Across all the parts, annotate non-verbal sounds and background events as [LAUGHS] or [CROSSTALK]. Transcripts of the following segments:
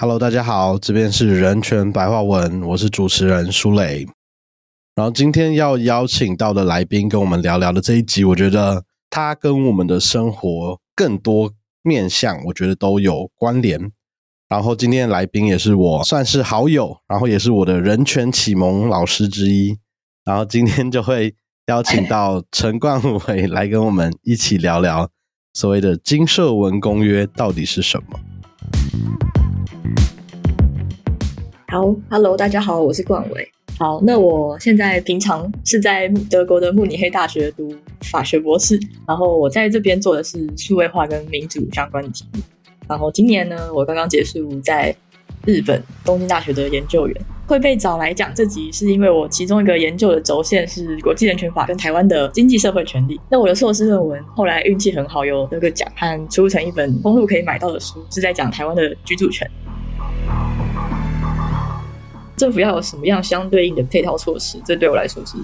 Hello，大家好，这边是人权白话文，我是主持人舒磊。然后今天要邀请到的来宾跟我们聊聊的这一集，我觉得他跟我们的生活更多面向，我觉得都有关联。然后今天的来宾也是我算是好友，然后也是我的人权启蒙老师之一。然后今天就会邀请到陈冠伟来跟我们一起聊聊所谓的金社文公约到底是什么。好，Hello，大家好，我是冠伟。好，那我现在平常是在德国的慕尼黑大学读法学博士，然后我在这边做的是数位化跟民主相关的题目。然后今年呢，我刚刚结束在日本东京大学的研究员，会被找来讲这集，是因为我其中一个研究的轴线是国际人权法跟台湾的经济社会权利。那我的硕士论文后来运气很好，有得个奖，和出成一本公路可以买到的书，是在讲台湾的居住权。政府要有什么样相对应的配套措施？这对我来说是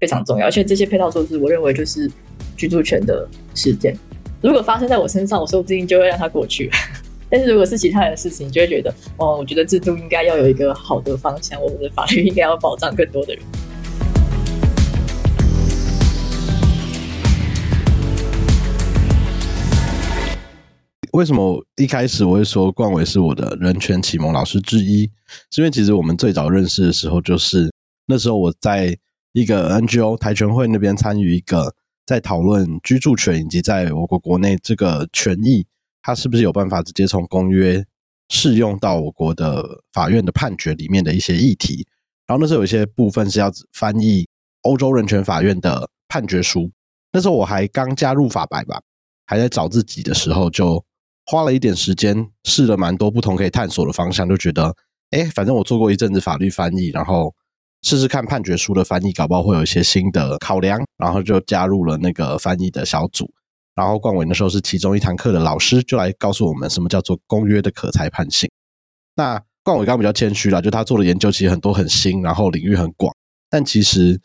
非常重要，而且这些配套措施，我认为就是居住权的事件。如果发生在我身上，我说不定就会让它过去；[LAUGHS] 但是如果是其他人的事情，就会觉得哦，我觉得制度应该要有一个好的方向，我们的法律应该要保障更多的人。为什么一开始我会说冠伟是我的人权启蒙老师之一？是因为其实我们最早认识的时候，就是那时候我在一个 NGO 台全会那边参与一个在讨论居住权以及在我国国内这个权益，它是不是有办法直接从公约适用到我国的法院的判决里面的一些议题。然后那时候有一些部分是要翻译欧洲人权法院的判决书。那时候我还刚加入法白吧，还在找自己的时候就。花了一点时间，试了蛮多不同可以探索的方向，就觉得，哎，反正我做过一阵子法律翻译，然后试试看判决书的翻译，搞不好会有一些新的考量，然后就加入了那个翻译的小组。然后冠伟那时候是其中一堂课的老师，就来告诉我们什么叫做公约的可裁判性。那冠伟刚刚比较谦虚了，就他做的研究其实很多很新，然后领域很广。但其实，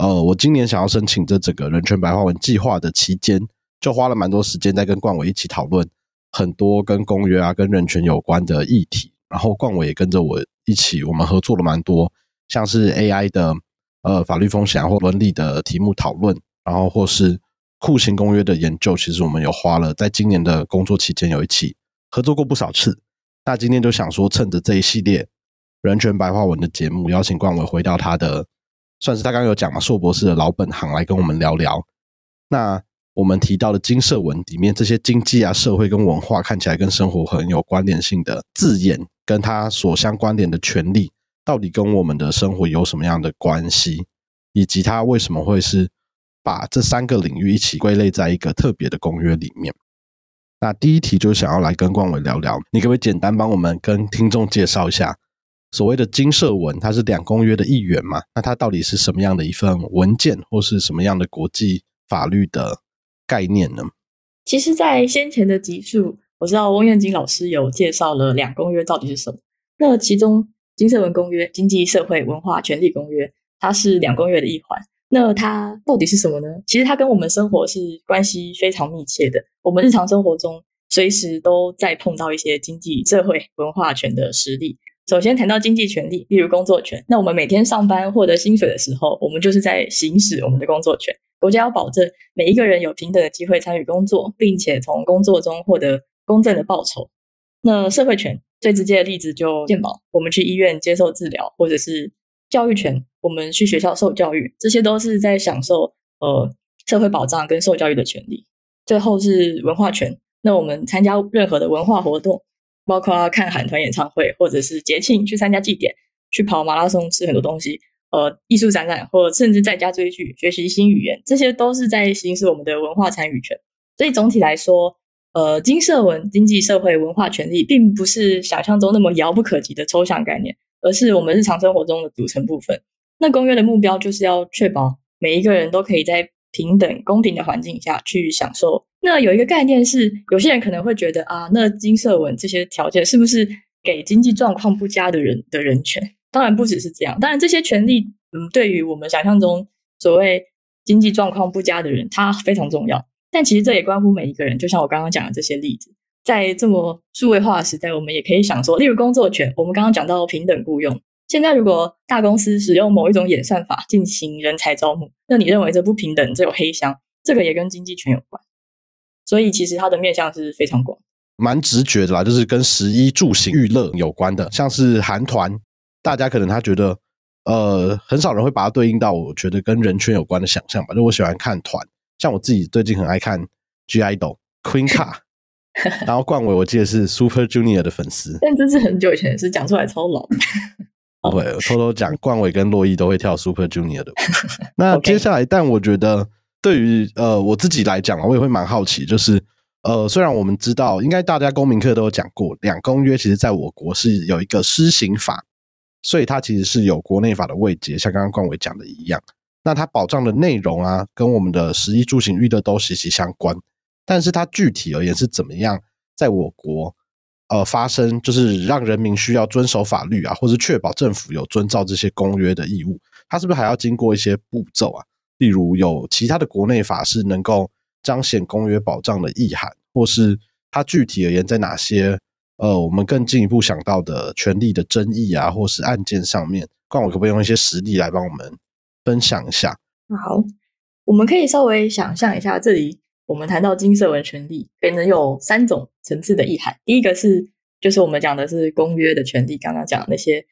呃，我今年想要申请这整个人权白话文计划的期间，就花了蛮多时间在跟冠伟一起讨论。很多跟公约啊、跟人权有关的议题，然后冠伟也跟着我一起，我们合作了蛮多，像是 AI 的呃法律风险或伦理的题目讨论，然后或是酷刑公约的研究，其实我们有花了在今年的工作期间有一起合作过不少次。那今天就想说，趁着这一系列人权白话文的节目，邀请冠伟回到他的，算是他刚刚有讲嘛，硕博士的老本行来跟我们聊聊。那我们提到的金社文里面，这些经济啊、社会跟文化看起来跟生活很有关联性的字眼，跟它所相关联的权利，到底跟我们的生活有什么样的关系？以及它为什么会是把这三个领域一起归类在一个特别的公约里面？那第一题就想要来跟冠伟聊聊，你可不可以简单帮我们跟听众介绍一下，所谓的金社文，它是两公约的一员嘛？那它到底是什么样的一份文件，或是什么样的国际法律的？概念呢？其实，在先前的集数，我知道翁彦金老师有介绍了两公约到底是什么。那其中《金色文公约》《经济社会文化权利公约》，它是两公约的一环。那它到底是什么呢？其实它跟我们生活是关系非常密切的。我们日常生活中，随时都在碰到一些经济社会文化权的实例。首先谈到经济权利，例如工作权。那我们每天上班获得薪水的时候，我们就是在行使我们的工作权。国家要保证每一个人有平等的机会参与工作，并且从工作中获得公正的报酬。那社会权最直接的例子就健保，我们去医院接受治疗，或者是教育权，我们去学校受教育，这些都是在享受呃社会保障跟受教育的权利。最后是文化权，那我们参加任何的文化活动，包括看韩团演唱会，或者是节庆去参加祭典，去跑马拉松，吃很多东西。呃，艺术展览，或甚至在家追剧、学习新语言，这些都是在行使我们的文化参与权。所以总体来说，呃，金社文、经济社会文化权利，并不是想象中那么遥不可及的抽象概念，而是我们日常生活中的组成部分。那公约的目标就是要确保每一个人都可以在平等、公平的环境下去享受。那有一个概念是，有些人可能会觉得啊，那金社文这些条件是不是给经济状况不佳的人的人权？当然不只是这样，当然这些权利，嗯，对于我们想象中所谓经济状况不佳的人，他非常重要。但其实这也关乎每一个人，就像我刚刚讲的这些例子，在这么数位化的时代，我们也可以想说，例如工作权，我们刚刚讲到平等雇佣。现在如果大公司使用某一种演算法进行人才招募，那你认为这不平等，这有黑箱，这个也跟经济权有关。所以其实它的面向是非常广，蛮直觉的啦，就是跟十一住行娱乐有关的，像是韩团，大家可能他觉得，呃，很少人会把它对应到我觉得跟人圈有关的想象吧。就我喜欢看团，像我自己最近很爱看 G IDOL Queen Car，[LAUGHS] 然后冠伟我记得是 Super Junior 的粉丝，但这是很久以前的事，讲出来超老。不会，[LAUGHS] 我偷偷讲，冠伟跟洛伊都会跳 Super Junior 的。那 [LAUGHS] 接下来，但我觉得对于呃我自己来讲，我也会蛮好奇，就是呃虽然我们知道，应该大家公民课都有讲过，两公约其实在我国是有一个施行法，所以它其实是有国内法的位阶，像刚刚冠伟讲的一样。那它保障的内容啊，跟我们的十一住行娱乐都息息相关，但是它具体而言是怎么样，在我国？呃，发生就是让人民需要遵守法律啊，或是确保政府有遵照这些公约的义务，它是不是还要经过一些步骤啊？例如有其他的国内法是能够彰显公约保障的意涵，或是它具体而言在哪些呃我们更进一步想到的权利的争议啊，或是案件上面，看我可不可以用一些实例来帮我们分享一下？好，我们可以稍微想象一下这里。我们谈到金色文权利，可能有三种层次的意涵。第一个是，就是我们讲的是公约的权利，刚刚讲那些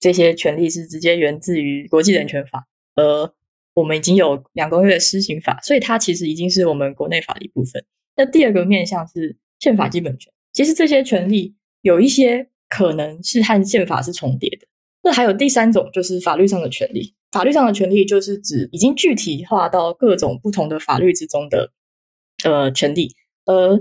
这些权利是直接源自于国际人权法，而我们已经有两公约施行法，所以它其实已经是我们国内法的一部分。那第二个面向是宪法基本权，其实这些权利有一些可能是和宪法是重叠的。那还有第三种就是法律上的权利，法律上的权利就是指已经具体化到各种不同的法律之中的。呃，权利，呃，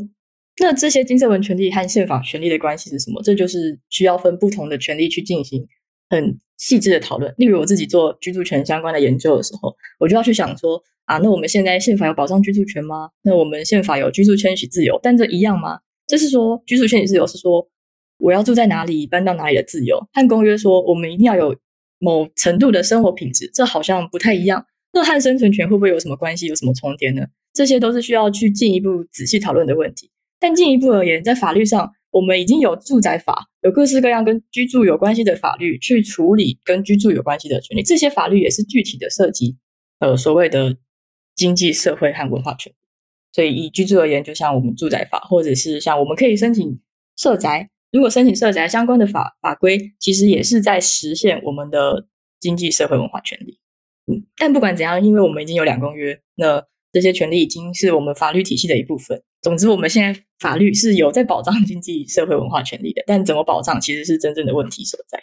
那这些金色文权利和宪法权利的关系是什么？这就是需要分不同的权利去进行很细致的讨论。例如，我自己做居住权相关的研究的时候，我就要去想说，啊，那我们现在宪法有保障居住权吗？那我们宪法有居住迁徙自由，但这一样吗？这是说居住迁徙自由是说我要住在哪里，搬到哪里的自由，和公约说我们一定要有某程度的生活品质，这好像不太一样。那和生存权会不会有什么关系？有什么重叠呢？这些都是需要去进一步仔细讨论的问题。但进一步而言，在法律上，我们已经有住宅法，有各式各样跟居住有关系的法律去处理跟居住有关系的权利。这些法律也是具体的涉及呃所谓的经济社会和文化权。所以以居住而言，就像我们住宅法，或者是像我们可以申请社宅，如果申请社宅相关的法法规，其实也是在实现我们的经济社会文化权利。嗯，但不管怎样，因为我们已经有两公约，那。这些权利已经是我们法律体系的一部分。总之，我们现在法律是有在保障 [LAUGHS] 经济社会文化权利的，但怎么保障其实是真正的问题所在。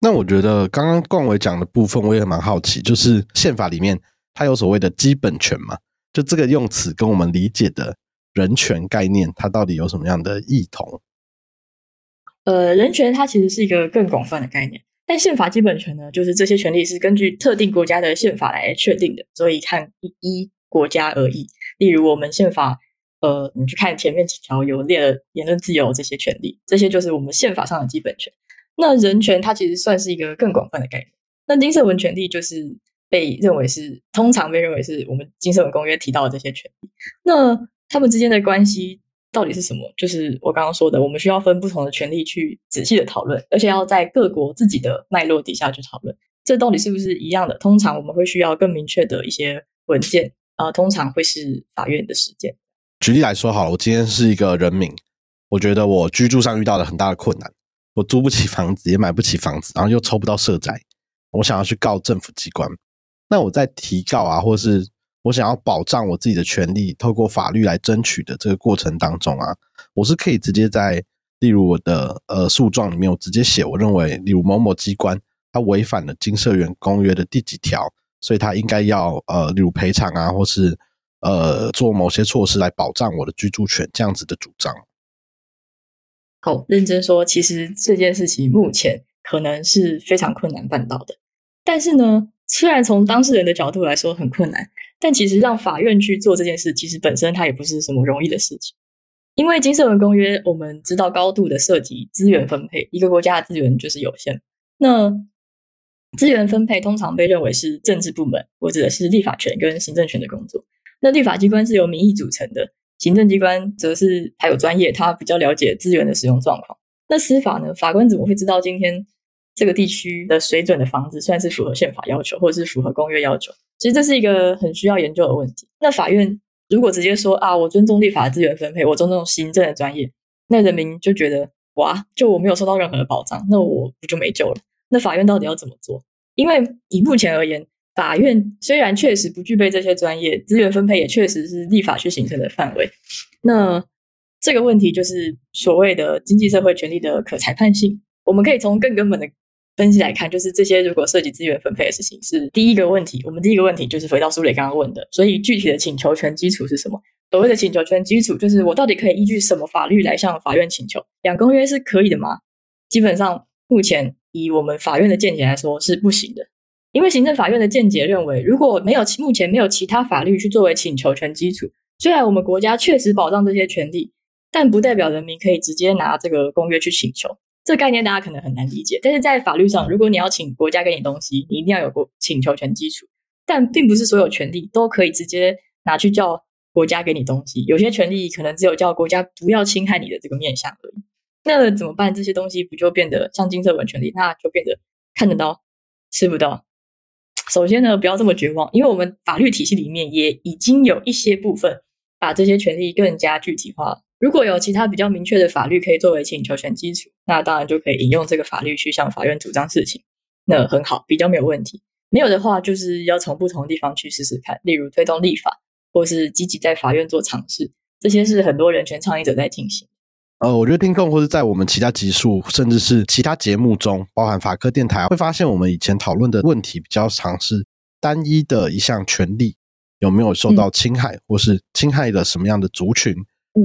那我觉得刚刚冠伟讲的部分，我也蛮好奇，就是宪法里面它有所谓的基本权嘛？就这个用词跟我们理解的人权概念，它到底有什么样的异同？呃，人权它其实是一个更广泛的概念。但宪法基本权呢，就是这些权利是根据特定国家的宪法来确定的，所以看依国家而异。例如，我们宪法，呃，你去看前面几条有列了言论自由这些权利，这些就是我们宪法上的基本权。那人权它其实算是一个更广泛的概念。那金色文权利就是被认为是通常被认为是我们金色文公约提到的这些权利。那他们之间的关系。到底是什么？就是我刚刚说的，我们需要分不同的权利去仔细的讨论，而且要在各国自己的脉络底下去讨论，这到底是不是一样的？通常我们会需要更明确的一些文件，呃，通常会是法院的实践。举例来说，好了，我今天是一个人民，我觉得我居住上遇到了很大的困难，我租不起房子，也买不起房子，然后又抽不到社宅，我想要去告政府机关，那我在提告啊，或是。我想要保障我自己的权利，透过法律来争取的这个过程当中啊，我是可以直接在，例如我的呃诉状里面，我直接写，我认为，例如某某机关它违反了金社员公约的第几条，所以它应该要呃，例如赔偿啊，或是呃做某些措施来保障我的居住权，这样子的主张。好，认真说，其实这件事情目前可能是非常困难办到的，但是呢。虽然从当事人的角度来说很困难，但其实让法院去做这件事，其实本身它也不是什么容易的事情。因为《金色文公约》，我们知道高度的涉及资源分配，一个国家的资源就是有限。那资源分配通常被认为是政治部门我指的是立法权跟行政权的工作。那立法机关是由民意组成的，行政机关则是还有专业，他比较了解资源的使用状况。那司法呢？法官怎么会知道今天这个地区的水准的房子算是符合宪法要求，或者是符合公约要求？其实这是一个很需要研究的问题。那法院如果直接说啊，我尊重立法资源分配，我尊重行政的专业，那人民就觉得哇，就我没有受到任何的保障，那我不就没救了？那法院到底要怎么做？因为以目前而言，法院虽然确实不具备这些专业，资源分配也确实是立法去形成的范围，那。这个问题就是所谓的经济社会权利的可裁判性。我们可以从更根本的分析来看，就是这些如果涉及资源分配的事情是第一个问题。我们第一个问题就是回到苏磊刚刚问的，所以具体的请求权基础是什么？所谓的请求权基础就是我到底可以依据什么法律来向法院请求？两公约是可以的吗？基本上目前以我们法院的见解来说是不行的，因为行政法院的见解认为，如果没有目前没有其他法律去作为请求权基础，虽然我们国家确实保障这些权利。但不代表人民可以直接拿这个公约去请求，这概念大家可能很难理解。但是在法律上，如果你要请国家给你东西，你一定要有个请求权基础。但并不是所有权利都可以直接拿去叫国家给你东西，有些权利可能只有叫国家不要侵害你的这个面向而已。那怎么办？这些东西不就变得像金色文权利，那就变得看得到吃不到。首先呢，不要这么绝望，因为我们法律体系里面也已经有一些部分把这些权利更加具体化了。如果有其他比较明确的法律可以作为请求权基础，那当然就可以引用这个法律去向法院主张事情，那很好，比较没有问题。没有的话，就是要从不同的地方去试试看，例如推动立法，或是积极在法院做尝试，这些是很多人权倡议者在进行。呃，我觉得听众或是在我们其他集数，甚至是其他节目中，包含法科电台，会发现我们以前讨论的问题比较常是单一的一项权利有没有受到侵害，或是侵害了什么样的族群。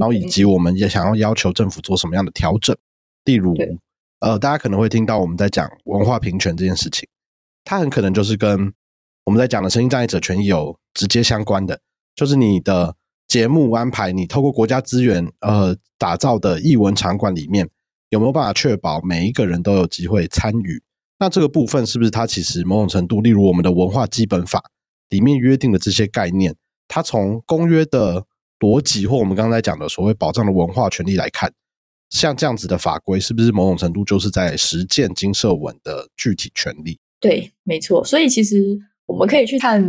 然后以及我们也想要要求政府做什么样的调整，例如，呃，大家可能会听到我们在讲文化平权这件事情，它很可能就是跟我们在讲的声音障碍者权益有直接相关的，就是你的节目安排，你透过国家资源呃打造的艺文场馆里面，有没有办法确保每一个人都有机会参与？那这个部分是不是它其实某种程度，例如我们的文化基本法里面约定的这些概念，它从公约的。逻辑或我们刚才讲的所谓保障的文化权利来看，像这样子的法规，是不是某种程度就是在实践金社文的具体权利？对，没错。所以其实我们可以去看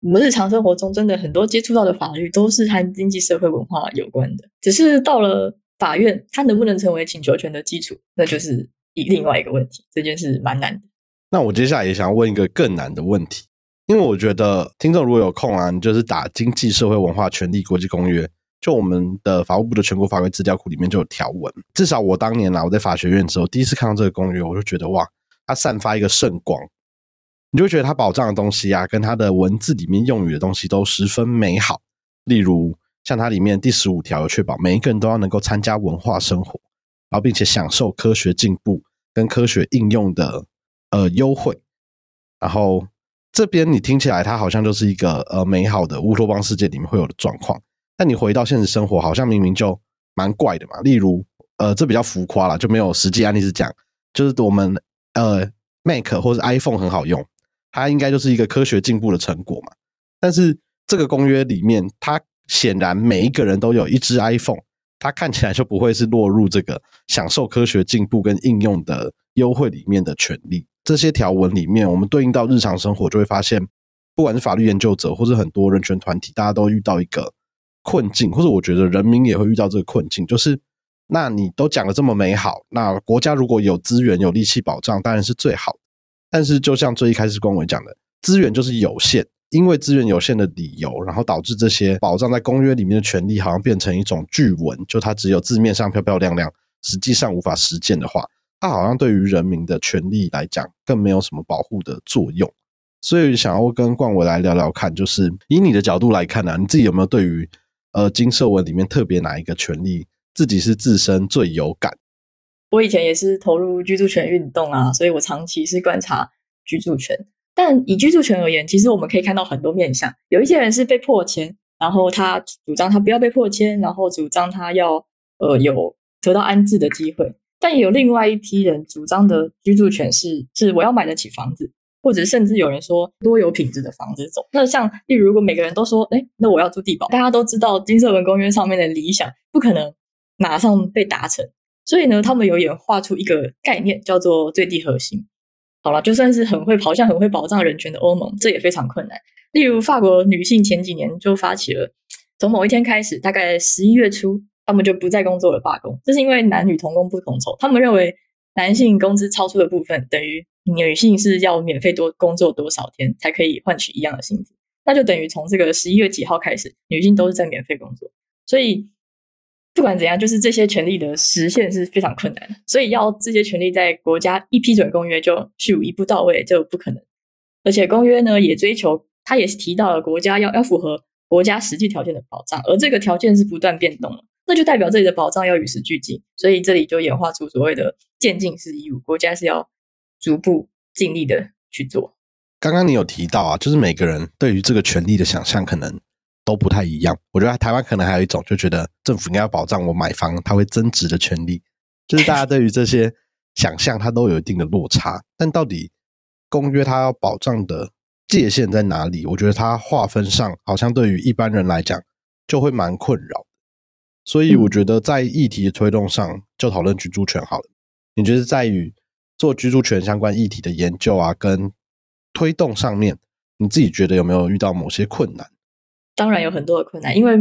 我们日常生活中真的很多接触到的法律，都是和经济社会文化有关的。只是到了法院，它能不能成为请求权的基础，那就是一另外一个问题。这件事蛮难的。那我接下来也想要问一个更难的问题。因为我觉得听众如果有空啊，你就是打《经济社会文化权利国际公约》，就我们的法务部的全国法规资料库里面就有条文。至少我当年啊，我在法学院之后第一次看到这个公约，我就觉得哇，它散发一个圣光，你就觉得它保障的东西啊，跟它的文字里面用语的东西都十分美好。例如像它里面第十五条，有确保每一个人都要能够参加文化生活，然后并且享受科学进步跟科学应用的呃优惠，然后。这边你听起来，它好像就是一个呃美好的乌托邦世界里面会有的状况。但你回到现实生活，好像明明就蛮怪的嘛。例如，呃，这比较浮夸了，就没有实际案例是讲，就是我们呃 Mac 或者 iPhone 很好用，它应该就是一个科学进步的成果嘛。但是这个公约里面，它显然每一个人都有一只 iPhone，它看起来就不会是落入这个享受科学进步跟应用的优惠里面的权利。这些条文里面，我们对应到日常生活，就会发现，不管是法律研究者，或者很多人权团体，大家都遇到一个困境，或者我觉得人民也会遇到这个困境，就是，那你都讲的这么美好，那国家如果有资源、有力气保障，当然是最好。但是，就像最一开始光伟讲的，资源就是有限，因为资源有限的理由，然后导致这些保障在公约里面的权利，好像变成一种句文，就它只有字面上漂漂亮亮，实际上无法实践的话。它好像对于人民的权利来讲，更没有什么保护的作用。所以想要跟冠伟来聊聊看，就是以你的角度来看呢，你自己有没有对于呃金社文里面特别哪一个权利，自己是自身最有感？我以前也是投入居住权运动啊，所以我长期是观察居住权。但以居住权而言，其实我们可以看到很多面向。有一些人是被迫迁，然后他主张他不要被迫迁，然后主张他要呃有得到安置的机会。但也有另外一批人主张的居住权是是我要买得起房子，或者甚至有人说多有品质的房子走。那像例如，如果每个人都说，哎，那我要住地堡，大家都知道金色文公约上面的理想不可能马上被达成，所以呢，他们有演化出一个概念，叫做最低核心。好了，就算是很会跑像很会保障人权的欧盟，这也非常困难。例如，法国女性前几年就发起了，从某一天开始，大概十一月初，他们就不再工作了，罢工。这是因为男女同工不同酬，他们认为男性工资超出的部分，等于女性是要免费多工作多少天才可以换取一样的薪资，那就等于从这个十一月几号开始，女性都是在免费工作，所以。不管怎样，就是这些权利的实现是非常困难的，所以要这些权利在国家一批准公约就去一步到位就不可能。而且公约呢也追求，它也是提到了国家要要符合国家实际条件的保障，而这个条件是不断变动的，那就代表这里的保障要与时俱进，所以这里就演化出所谓的渐进式义务，国家是要逐步尽力的去做。刚刚你有提到啊，就是每个人对于这个权利的想象可能。都不太一样。我觉得台湾可能还有一种，就觉得政府应该要保障我买房它会增值的权利，就是大家对于这些 [LAUGHS] 想象，它都有一定的落差。但到底公约它要保障的界限在哪里？我觉得它划分上好像对于一般人来讲就会蛮困扰。所以我觉得在议题的推动上，就讨论居住权好了。你觉得在于做居住权相关议题的研究啊，跟推动上面，你自己觉得有没有遇到某些困难？当然有很多的困难，因为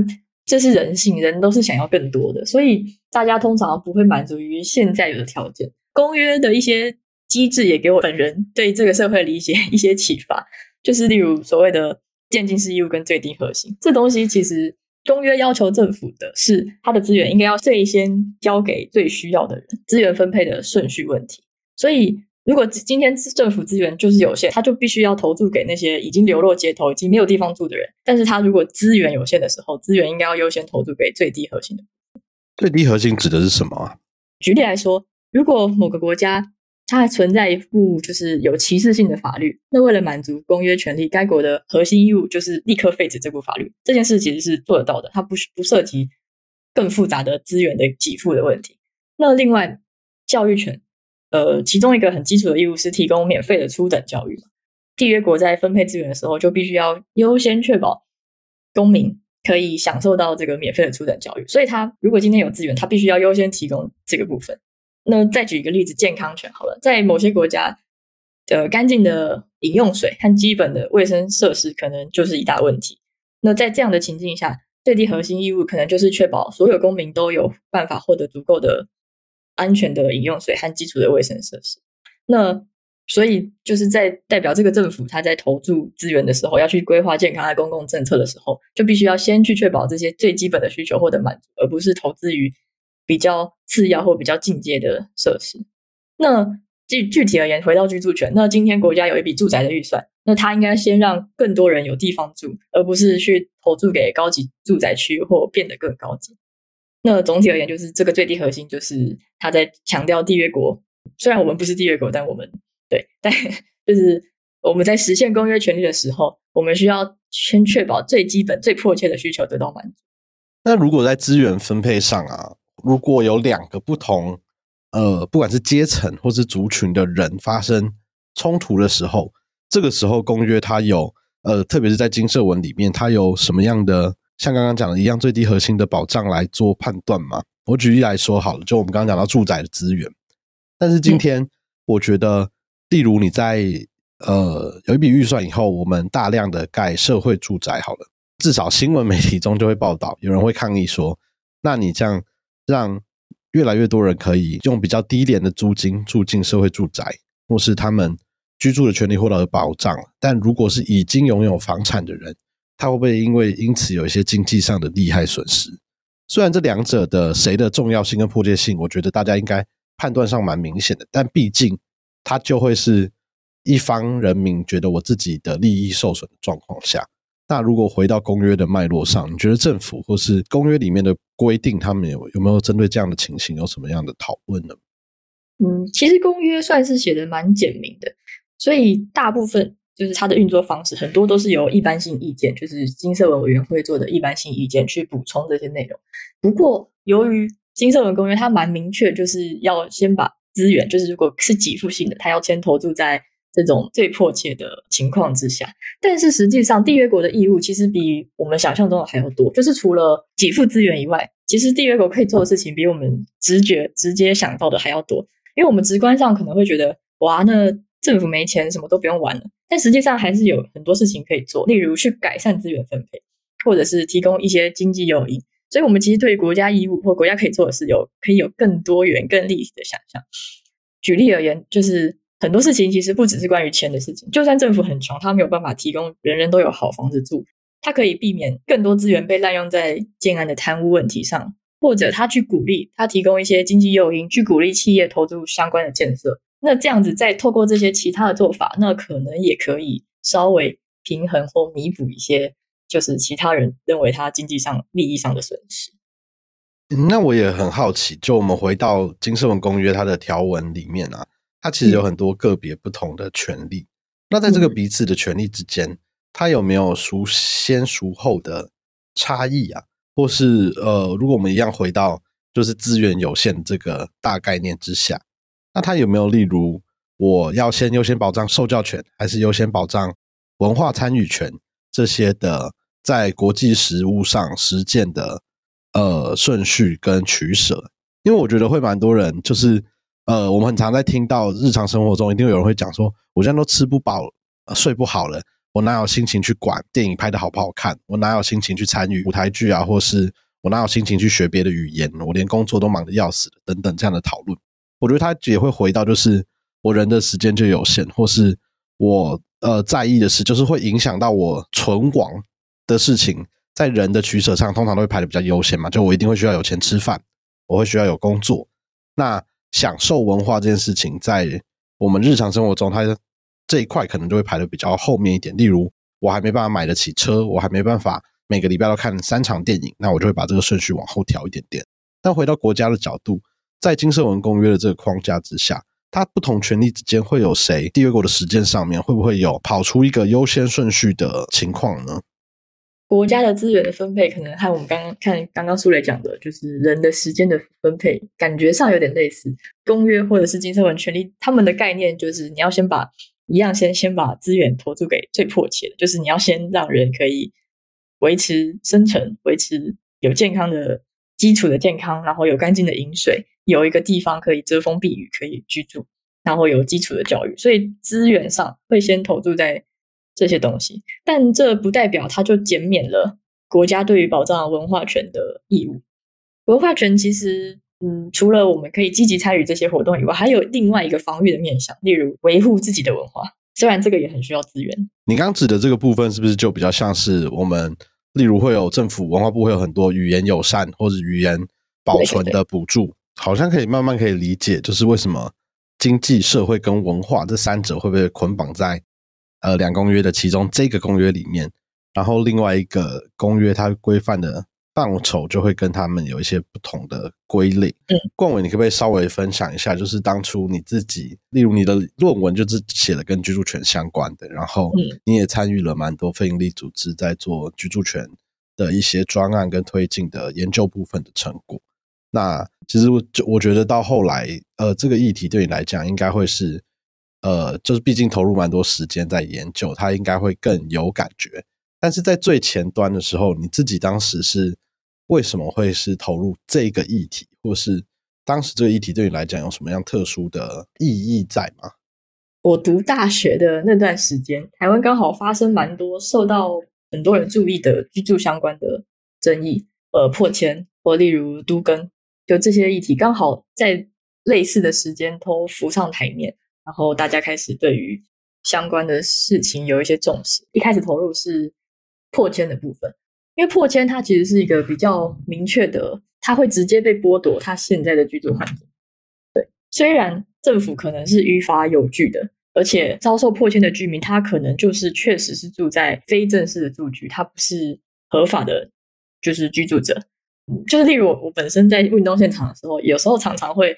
这是人性，人都是想要更多的，所以大家通常不会满足于现在有的条件。公约的一些机制也给我本人对这个社会理解 [LAUGHS] 一些启发，就是例如所谓的渐进式义务跟最低核心，这东西其实公约要求政府的是，它的资源应该要最先交给最需要的人，资源分配的顺序问题，所以。如果今天政府资源就是有限，他就必须要投注给那些已经流落街头、已经没有地方住的人。但是他如果资源有限的时候，资源应该要优先投注给最低核心的。最低核心指的是什么啊？举例来说，如果某个国家它还存在一部就是有歧视性的法律，那为了满足公约权利，该国的核心义务就是立刻废止这部法律。这件事其实是做得到的，它不不涉及更复杂的资源的给付的问题。那另外，教育权。呃，其中一个很基础的义务是提供免费的初等教育。缔约国在分配资源的时候，就必须要优先确保公民可以享受到这个免费的初等教育。所以，他如果今天有资源，他必须要优先提供这个部分。那再举一个例子，健康权好了，在某些国家的干净的饮用水和基本的卫生设施可能就是一大问题。那在这样的情境下，最低核心义务可能就是确保所有公民都有办法获得足够的。安全的饮用水和基础的卫生设施，那所以就是在代表这个政府，他在投注资源的时候，要去规划健康的公共政策的时候，就必须要先去确保这些最基本的需求获得满足，而不是投资于比较次要或比较进阶的设施。那具具体而言，回到居住权，那今天国家有一笔住宅的预算，那他应该先让更多人有地方住，而不是去投注给高级住宅区或变得更高级。那总体而言，就是这个最低核心，就是他在强调缔约国。虽然我们不是缔约国，但我们对，但 [LAUGHS] 就是我们在实现公约权利的时候，我们需要先确保最基本、最迫切的需求得到满足。那如果在资源分配上啊，如果有两个不同呃，不管是阶层或是族群的人发生冲突的时候，这个时候公约它有呃，特别是在金色文里面，它有什么样的？像刚刚讲的一样，最低核心的保障来做判断嘛。我举例来说好了，就我们刚刚讲到住宅的资源，但是今天我觉得，例如你在呃有一笔预算以后，我们大量的盖社会住宅好了，至少新闻媒体中就会报道，有人会抗议说，那你这样让越来越多人可以用比较低廉的租金住进社会住宅，或是他们居住的权利获得保障，但如果是已经拥有房产的人，他会不会因为因此有一些经济上的利害损失？虽然这两者的谁的重要性跟迫切性，我觉得大家应该判断上蛮明显的，但毕竟它就会是一方人民觉得我自己的利益受损的状况下。那如果回到公约的脉络上，你觉得政府或是公约里面的规定，他们有有没有针对这样的情形有什么样的讨论呢？嗯，其实公约算是写的蛮简明的，所以大部分。就是它的运作方式很多都是由一般性意见，就是金色文委员会做的一般性意见去补充这些内容。不过，由于金色文公约它蛮明确，就是要先把资源，就是如果是给付性的，它要先投注在这种最迫切的情况之下，但是实际上缔约国的义务其实比我们想象中的还要多。就是除了给付资源以外，其实缔约国可以做的事情比我们直觉直接想到的还要多。因为我们直观上可能会觉得，哇，那政府没钱，什么都不用玩了。但实际上还是有很多事情可以做，例如去改善资源分配，或者是提供一些经济诱因。所以，我们其实对国家义务或国家可以做的事，有可以有更多元、更立体的想象。举例而言，就是。很多事情其实不只是关于钱的事情。就算政府很穷，他没有办法提供人人都有好房子住，他可以避免更多资源被滥用在建安的贪污问题上，或者他去鼓励他提供一些经济诱因，去鼓励企业投入相关的建设。那这样子再透过这些其他的做法，那可能也可以稍微平衡或弥补一些，就是其他人认为他经济上利益上的损失。那我也很好奇，就我们回到《金社文公约》它的条文里面啊。它其实有很多个别不同的权利，那在这个彼此的权利之间，它有没有孰先孰后的差异啊？或是呃，如果我们一样回到就是资源有限这个大概念之下，那它有没有例如我要先优先保障受教权，还是优先保障文化参与权这些的在国际实务上实践的呃顺序跟取舍？因为我觉得会蛮多人就是。呃，我们很常在听到日常生活中，一定有人会讲说：“我现在都吃不饱，睡不好了，我哪有心情去管电影拍的好不好看？我哪有心情去参与舞台剧啊？或是我哪有心情去学别的语言？我连工作都忙得要死等等这样的讨论，我觉得他也会回到，就是我人的时间就有限，或是我呃在意的事，就是会影响到我存亡的事情，在人的取舍上，通常都会排的比较优先嘛。就我一定会需要有钱吃饭，我会需要有工作，那。享受文化这件事情，在我们日常生活中，它这一块可能就会排的比较后面一点。例如，我还没办法买得起车，我还没办法每个礼拜都看三场电影，那我就会把这个顺序往后调一点点。但回到国家的角度，在金色文公约的这个框架之下，它不同权利之间会有谁？缔约国的时间上面会不会有跑出一个优先顺序的情况呢？国家的资源的分配可能和我们刚刚看刚刚苏磊讲的，就是人的时间的分配，感觉上有点类似。公约或者是金色文权利，他们的概念就是你要先把一样先先把资源投注给最迫切的，就是你要先让人可以维持生存，维持有健康的基础的健康，然后有干净的饮水，有一个地方可以遮风避雨，可以居住，然后有基础的教育，所以资源上会先投注在。这些东西，但这不代表它就减免了国家对于保障文化权的义务。文化权其实，嗯，除了我们可以积极参与这些活动以外，还有另外一个防御的面向，例如维护自己的文化。虽然这个也很需要资源。你刚指的这个部分，是不是就比较像是我们，例如会有政府文化部会有很多语言友善或者语言保存的补助，好像可以慢慢可以理解，就是为什么经济社会跟文化这三者会被捆绑在。呃，两公约的其中这个公约里面，然后另外一个公约它规范的范畴就会跟他们有一些不同的归类。嗯，冠伟，你可不可以稍微分享一下，就是当初你自己，例如你的论文就是写了跟居住权相关的，然后你也参与了蛮多非营利组织在做居住权的一些专案跟推进的研究部分的成果。那其实我就我觉得到后来，呃，这个议题对你来讲应该会是。呃，就是毕竟投入蛮多时间在研究，他应该会更有感觉。但是在最前端的时候，你自己当时是为什么会是投入这个议题，或是当时这个议题对你来讲有什么样特殊的意义在吗？我读大学的那段时间，台湾刚好发生蛮多受到很多人注意的居住相关的争议，呃，破迁或例如都更，就这些议题刚好在类似的时间都浮上台面。然后大家开始对于相关的事情有一些重视。一开始投入是破迁的部分，因为破迁它其实是一个比较明确的，它会直接被剥夺他现在的居住环境。对，虽然政府可能是于法有据的，而且遭受破迁的居民，他可能就是确实是住在非正式的住居，他不是合法的，就是居住者。就是例如我我本身在运动现场的时候，有时候常常会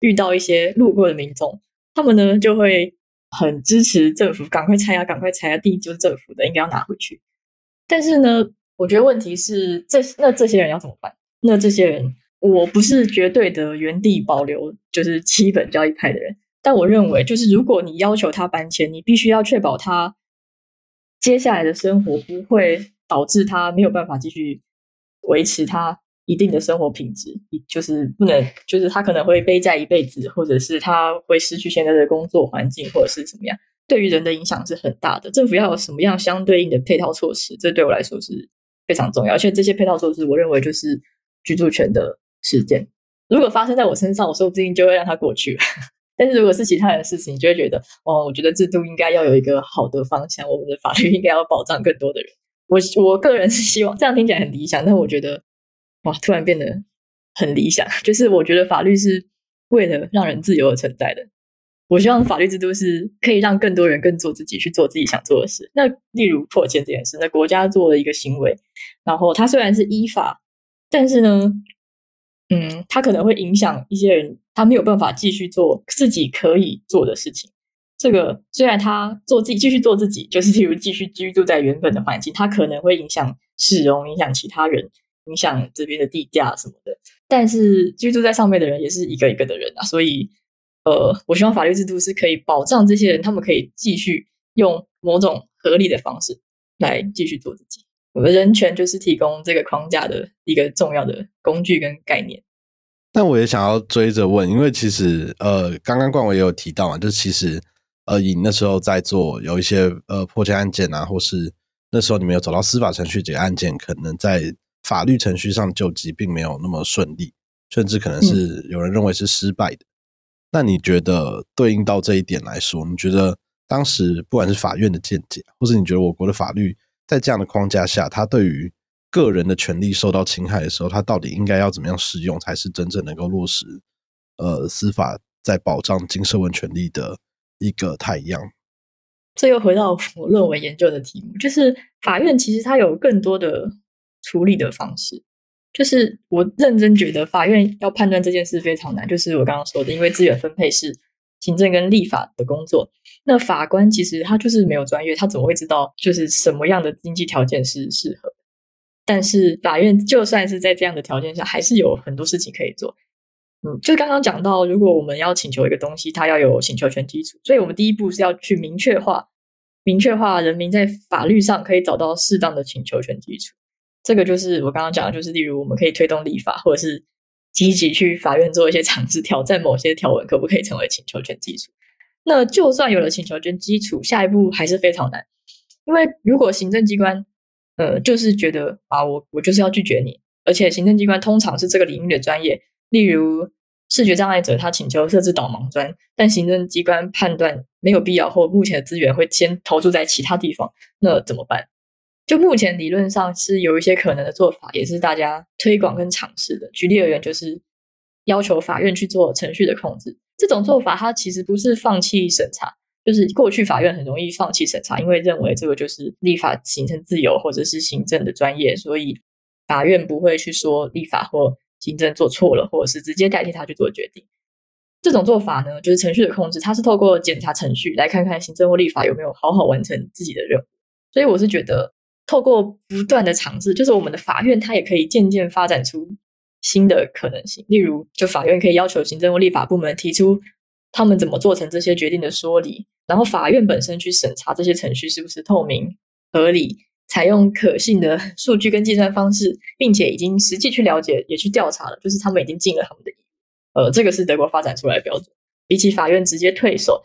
遇到一些路过的民众。他们呢就会很支持政府，赶快拆啊，赶快拆啊！地就是政府的，应该要拿回去。但是呢，我觉得问题是，这那这些人要怎么办？那这些人，我不是绝对的原地保留，就是七本交易派的人。但我认为，就是如果你要求他搬迁，你必须要确保他接下来的生活不会导致他没有办法继续维持他一定的生活品质，就是不能，就是他可能会背债一辈子，或者是他会失去现在的工作环境，或者是怎么样，对于人的影响是很大的。政府要有什么样相对应的配套措施，这对我来说是非常重要。而且这些配套措施，我认为就是居住权的实践。如果发生在我身上，我说不定就会让它过去。[LAUGHS] 但是如果是其他人的事情，你就会觉得，哦，我觉得制度应该要有一个好的方向，我们的法律应该要保障更多的人。我我个人是希望这样听起来很理想，但我觉得，哇，突然变得很理想。就是我觉得法律是为了让人自由而存在的。我希望法律制度是可以让更多人更做自己，去做自己想做的事。那例如破迁这件事，那国家做了一个行为，然后它虽然是依法，但是呢，嗯，它可能会影响一些人。他没有办法继续做自己可以做的事情。这个虽然他做自己继续做自己，就是例如继续居住在原本的环境，他可能会影响市容、影响其他人、影响这边的地价什么的。但是居住在上面的人也是一个一个的人啊，所以呃，我希望法律制度是可以保障这些人，他们可以继续用某种合理的方式来继续做自己。我们人权就是提供这个框架的一个重要的工具跟概念。但我也想要追着问，因为其实呃，刚刚冠伟也有提到嘛，就其实呃，以那时候在做有一些呃破解案件啊，或是那时候你们有走到司法程序这个案件，可能在法律程序上救济并没有那么顺利，甚至可能是有人认为是失败的。那你觉得对应到这一点来说，你觉得当时不管是法院的见解，或是你觉得我国的法律在这样的框架下，它对于个人的权利受到侵害的时候，它到底应该要怎么样适用，才是真正能够落实呃司法在保障经社文权利的一个太阳？这又回到我论文研究的题目，就是法院其实它有更多的处理的方式。就是我认真觉得法院要判断这件事非常难，就是我刚刚说的，因为资源分配是行政跟立法的工作，那法官其实他就是没有专业，他怎么会知道就是什么样的经济条件是适合？但是法院就算是在这样的条件下，还是有很多事情可以做。嗯，就刚刚讲到，如果我们要请求一个东西，它要有请求权基础，所以我们第一步是要去明确化、明确化人民在法律上可以找到适当的请求权基础。这个就是我刚刚讲的，就是例如我们可以推动立法，或者是积极去法院做一些尝试，挑战某些条文可不可以成为请求权基础。那就算有了请求权基础，下一步还是非常难，因为如果行政机关呃，就是觉得啊，我我就是要拒绝你，而且行政机关通常是这个领域的专业，例如视觉障碍者，他请求设置导盲砖，但行政机关判断没有必要，或目前的资源会先投注在其他地方，那怎么办？就目前理论上是有一些可能的做法，也是大家推广跟尝试的。举例而言，就是要求法院去做程序的控制，这种做法它其实不是放弃审查。就是过去法院很容易放弃审查，因为认为这个就是立法形成自由或者是行政的专业，所以法院不会去说立法或行政做错了，或者是直接代替他去做决定。这种做法呢，就是程序的控制，它是透过检查程序来看看行政或立法有没有好好完成自己的任务。所以我是觉得，透过不断的尝试，就是我们的法院它也可以渐渐发展出新的可能性。例如，就法院可以要求行政或立法部门提出他们怎么做成这些决定的说理。然后法院本身去审查这些程序是不是透明、合理，采用可信的数据跟计算方式，并且已经实际去了解、也去调查了，就是他们已经尽了他们的义务。呃，这个是德国发展出来的标准。比起法院直接退守，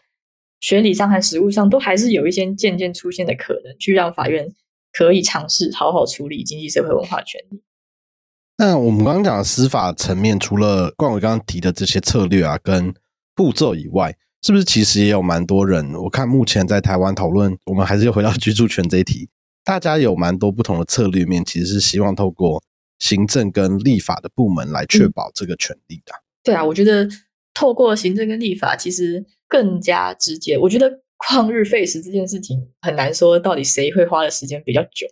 学理上和实务上都还是有一些渐渐出现的可能，去让法院可以尝试好好处理经济社会文化权利。那我们刚刚讲的司法层面，除了冠伟刚刚提的这些策略啊跟步骤以外，是不是其实也有蛮多人？我看目前在台湾讨论，我们还是回到居住权这一题，大家有蛮多不同的策略面，其实是希望透过行政跟立法的部门来确保这个权利的。对啊，我觉得透过行政跟立法其实更加直接。我觉得旷日费时这件事情很难说到底谁会花的时间比较久，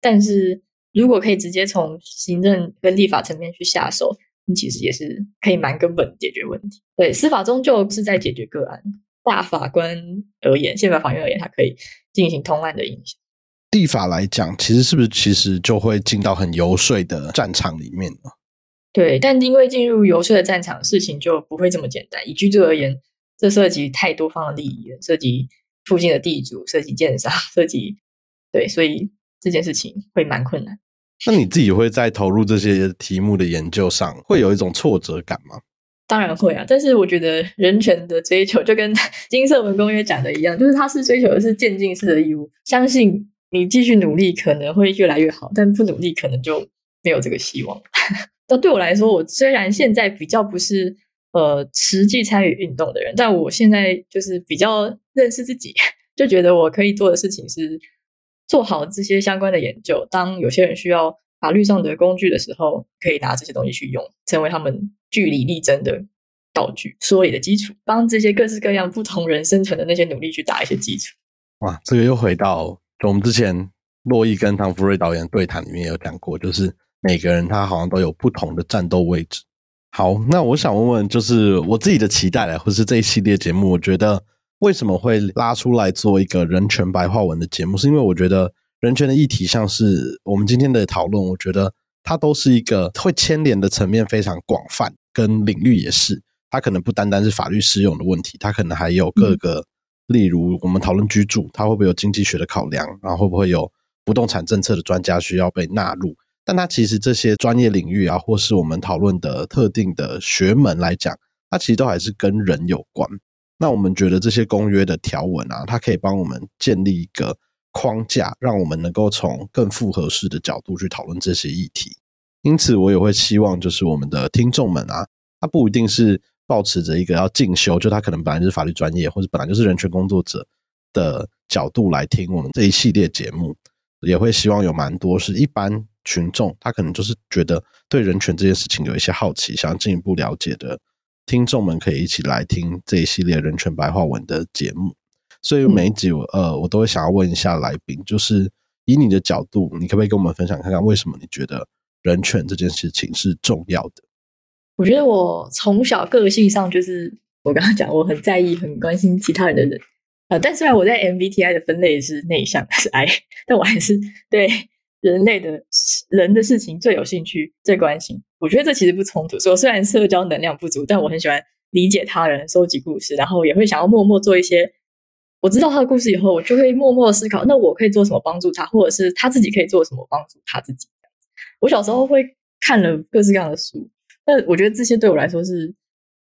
但是如果可以直接从行政跟立法层面去下手。其实也是可以蛮根本解决问题。对，司法终究是在解决个案。大法官而言，宪法法院而言，它可以进行通案的影响。立法来讲，其实是不是其实就会进到很游说的战场里面呢？对，但因为进入游说的战场，事情就不会这么简单。以居住而言，这涉及太多方的利益了，涉及附近的地主，涉及建商，涉及对，所以这件事情会蛮困难。那你自己会在投入这些题目的研究上，会有一种挫折感吗？当然会啊，但是我觉得人权的追求就跟金色文公约讲的一样，就是它是追求的是渐进式的义务，相信你继续努力可能会越来越好，但不努力可能就没有这个希望。[LAUGHS] 那对我来说，我虽然现在比较不是呃实际参与运动的人，但我现在就是比较认识自己，就觉得我可以做的事情是做好这些相关的研究。当有些人需要法律上的工具的时候，可以拿这些东西去用，成为他们。据理力争的道具，说理的基础，帮这些各式各样不同人生存的那些努力去打一些基础。哇，这个又回到我们之前洛伊跟唐福瑞导演对谈里面有讲过，就是每个人他好像都有不同的战斗位置。好，那我想问问，就是我自己的期待，或是这一系列节目，我觉得为什么会拉出来做一个人权白话文的节目，是因为我觉得人权的议题，像是我们今天的讨论，我觉得它都是一个会牵连的层面非常广泛。跟领域也是，它可能不单单是法律适用的问题，它可能还有各个，例如我们讨论居住，它会不会有经济学的考量，然后会不会有不动产政策的专家需要被纳入？但它其实这些专业领域啊，或是我们讨论的特定的学门来讲，它其实都还是跟人有关。那我们觉得这些公约的条文啊，它可以帮我们建立一个框架，让我们能够从更复合式的角度去讨论这些议题。因此，我也会希望，就是我们的听众们啊，他不一定是抱持着一个要进修，就他可能本来就是法律专业，或者本来就是人权工作者的角度来听我们这一系列节目，也会希望有蛮多是一般群众，他可能就是觉得对人权这件事情有一些好奇，想要进一步了解的听众们，可以一起来听这一系列人权白话文的节目。所以每一集我，呃，我都会想要问一下来宾，就是以你的角度，你可不可以跟我们分享看看，为什么你觉得？人权这件事情是重要的。我觉得我从小个性上就是我刚刚讲，我很在意、很关心其他人的人。呃，但虽然我在 MBTI 的分类是内向，是 I，但我还是对人类的人的事情最有兴趣、最关心。我觉得这其实不冲突。说虽然社交能量不足，但我很喜欢理解他人、收集故事，然后也会想要默默做一些。我知道他的故事以后，我就会默默思考：那我可以做什么帮助他，或者是他自己可以做什么帮助他自己。我小时候会看了各式各样的书，那我觉得这些对我来说是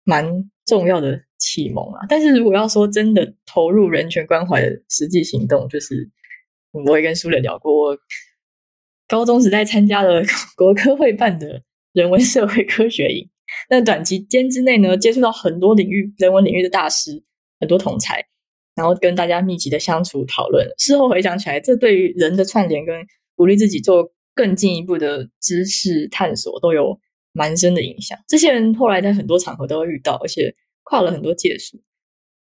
蛮重要的启蒙啊。但是如果要说真的投入人权关怀的实际行动，就是我也跟苏磊聊过，高中时代参加了 [LAUGHS] 国科会办的人文社会科学营，[LAUGHS] 那短期间之内呢，接触到很多领域人文领域的大师，很多同才，然后跟大家密集的相处讨论。事后回想起来，这对于人的串联跟鼓励自己做。更进一步的知识探索都有蛮深的影响。这些人后来在很多场合都会遇到，而且跨了很多界数。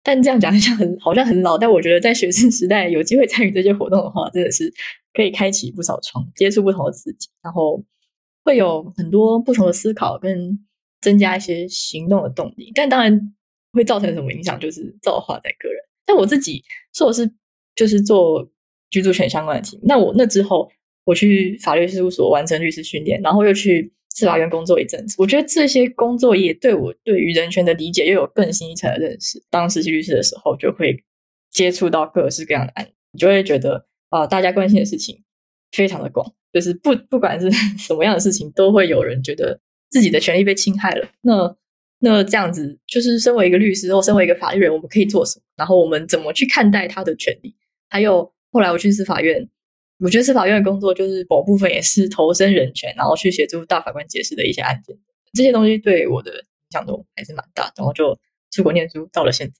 但这样讲像很好像很老，但我觉得在学生时代有机会参与这些活动的话，真的是可以开启不少窗，接触不同的自己，然后会有很多不同的思考，跟增加一些行动的动力。但当然会造成什么影响，就是造化在个人。但我自己说我是就是做居住权相关的题，那我那之后。我去法律事务所完成律师训练，然后又去司法院工作一阵子。我觉得这些工作也对我对于人权的理解又有更新一层的认识。当实习律师的时候，就会接触到各式各样的案，你就会觉得啊，大家关心的事情非常的广，就是不不管是 [LAUGHS] 什么样的事情，都会有人觉得自己的权利被侵害了。那那这样子，就是身为一个律师或身为一个法律人，我们可以做什么？然后我们怎么去看待他的权利？还有后来我去司法院。我觉得司法院的工作就是某部分也是投身人权，然后去协助大法官解释的一些案件，这些东西对我的影响都还是蛮大。然后就出国念书，到了现在。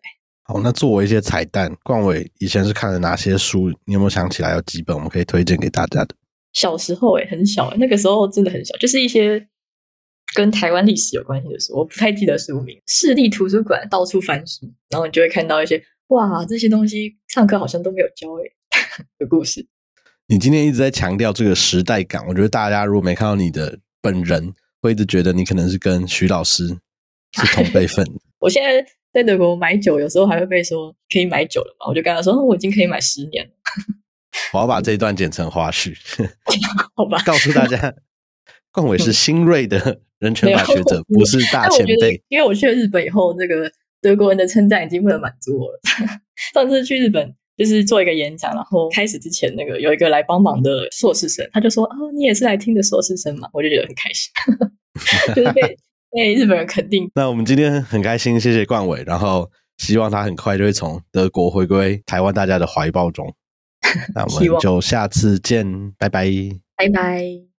好，那作为一些彩蛋，冠伟以前是看了哪些书？你有没有想起来有几本我们可以推荐给大家的？小时候诶，很小，那个时候真的很小，就是一些跟台湾历史有关系的书，我不太记得书名。市立图书馆到处翻书，然后你就会看到一些哇，这些东西上课好像都没有教诶 [LAUGHS] 的故事。你今天一直在强调这个时代感，我觉得大家如果没看到你的本人，会一直觉得你可能是跟徐老师是同辈 [LAUGHS] 分。我现在在德国买酒，有时候还会被说可以买酒了嘛？我就跟他说，我已经可以买十年了。[LAUGHS] 我要把这一段剪成花絮，[LAUGHS] 好吧？告诉大家，[LAUGHS] 冠伟是新锐的人权法学者，不是大前辈。因为我去了日本以后，那个德国人的称赞已经不能满足我了。上次去日本就是做一个演讲，然后开始之前那个有一个来帮忙的硕士生，他就说：“哦，你也是来听的硕士生嘛？”我就觉得很开心，就是被被日本人肯定。那我们今天很开心，谢谢冠伟，然后希望他很快就会从德国回归台湾大家的怀抱中。[LAUGHS] 那我们就下次见，拜拜，拜拜。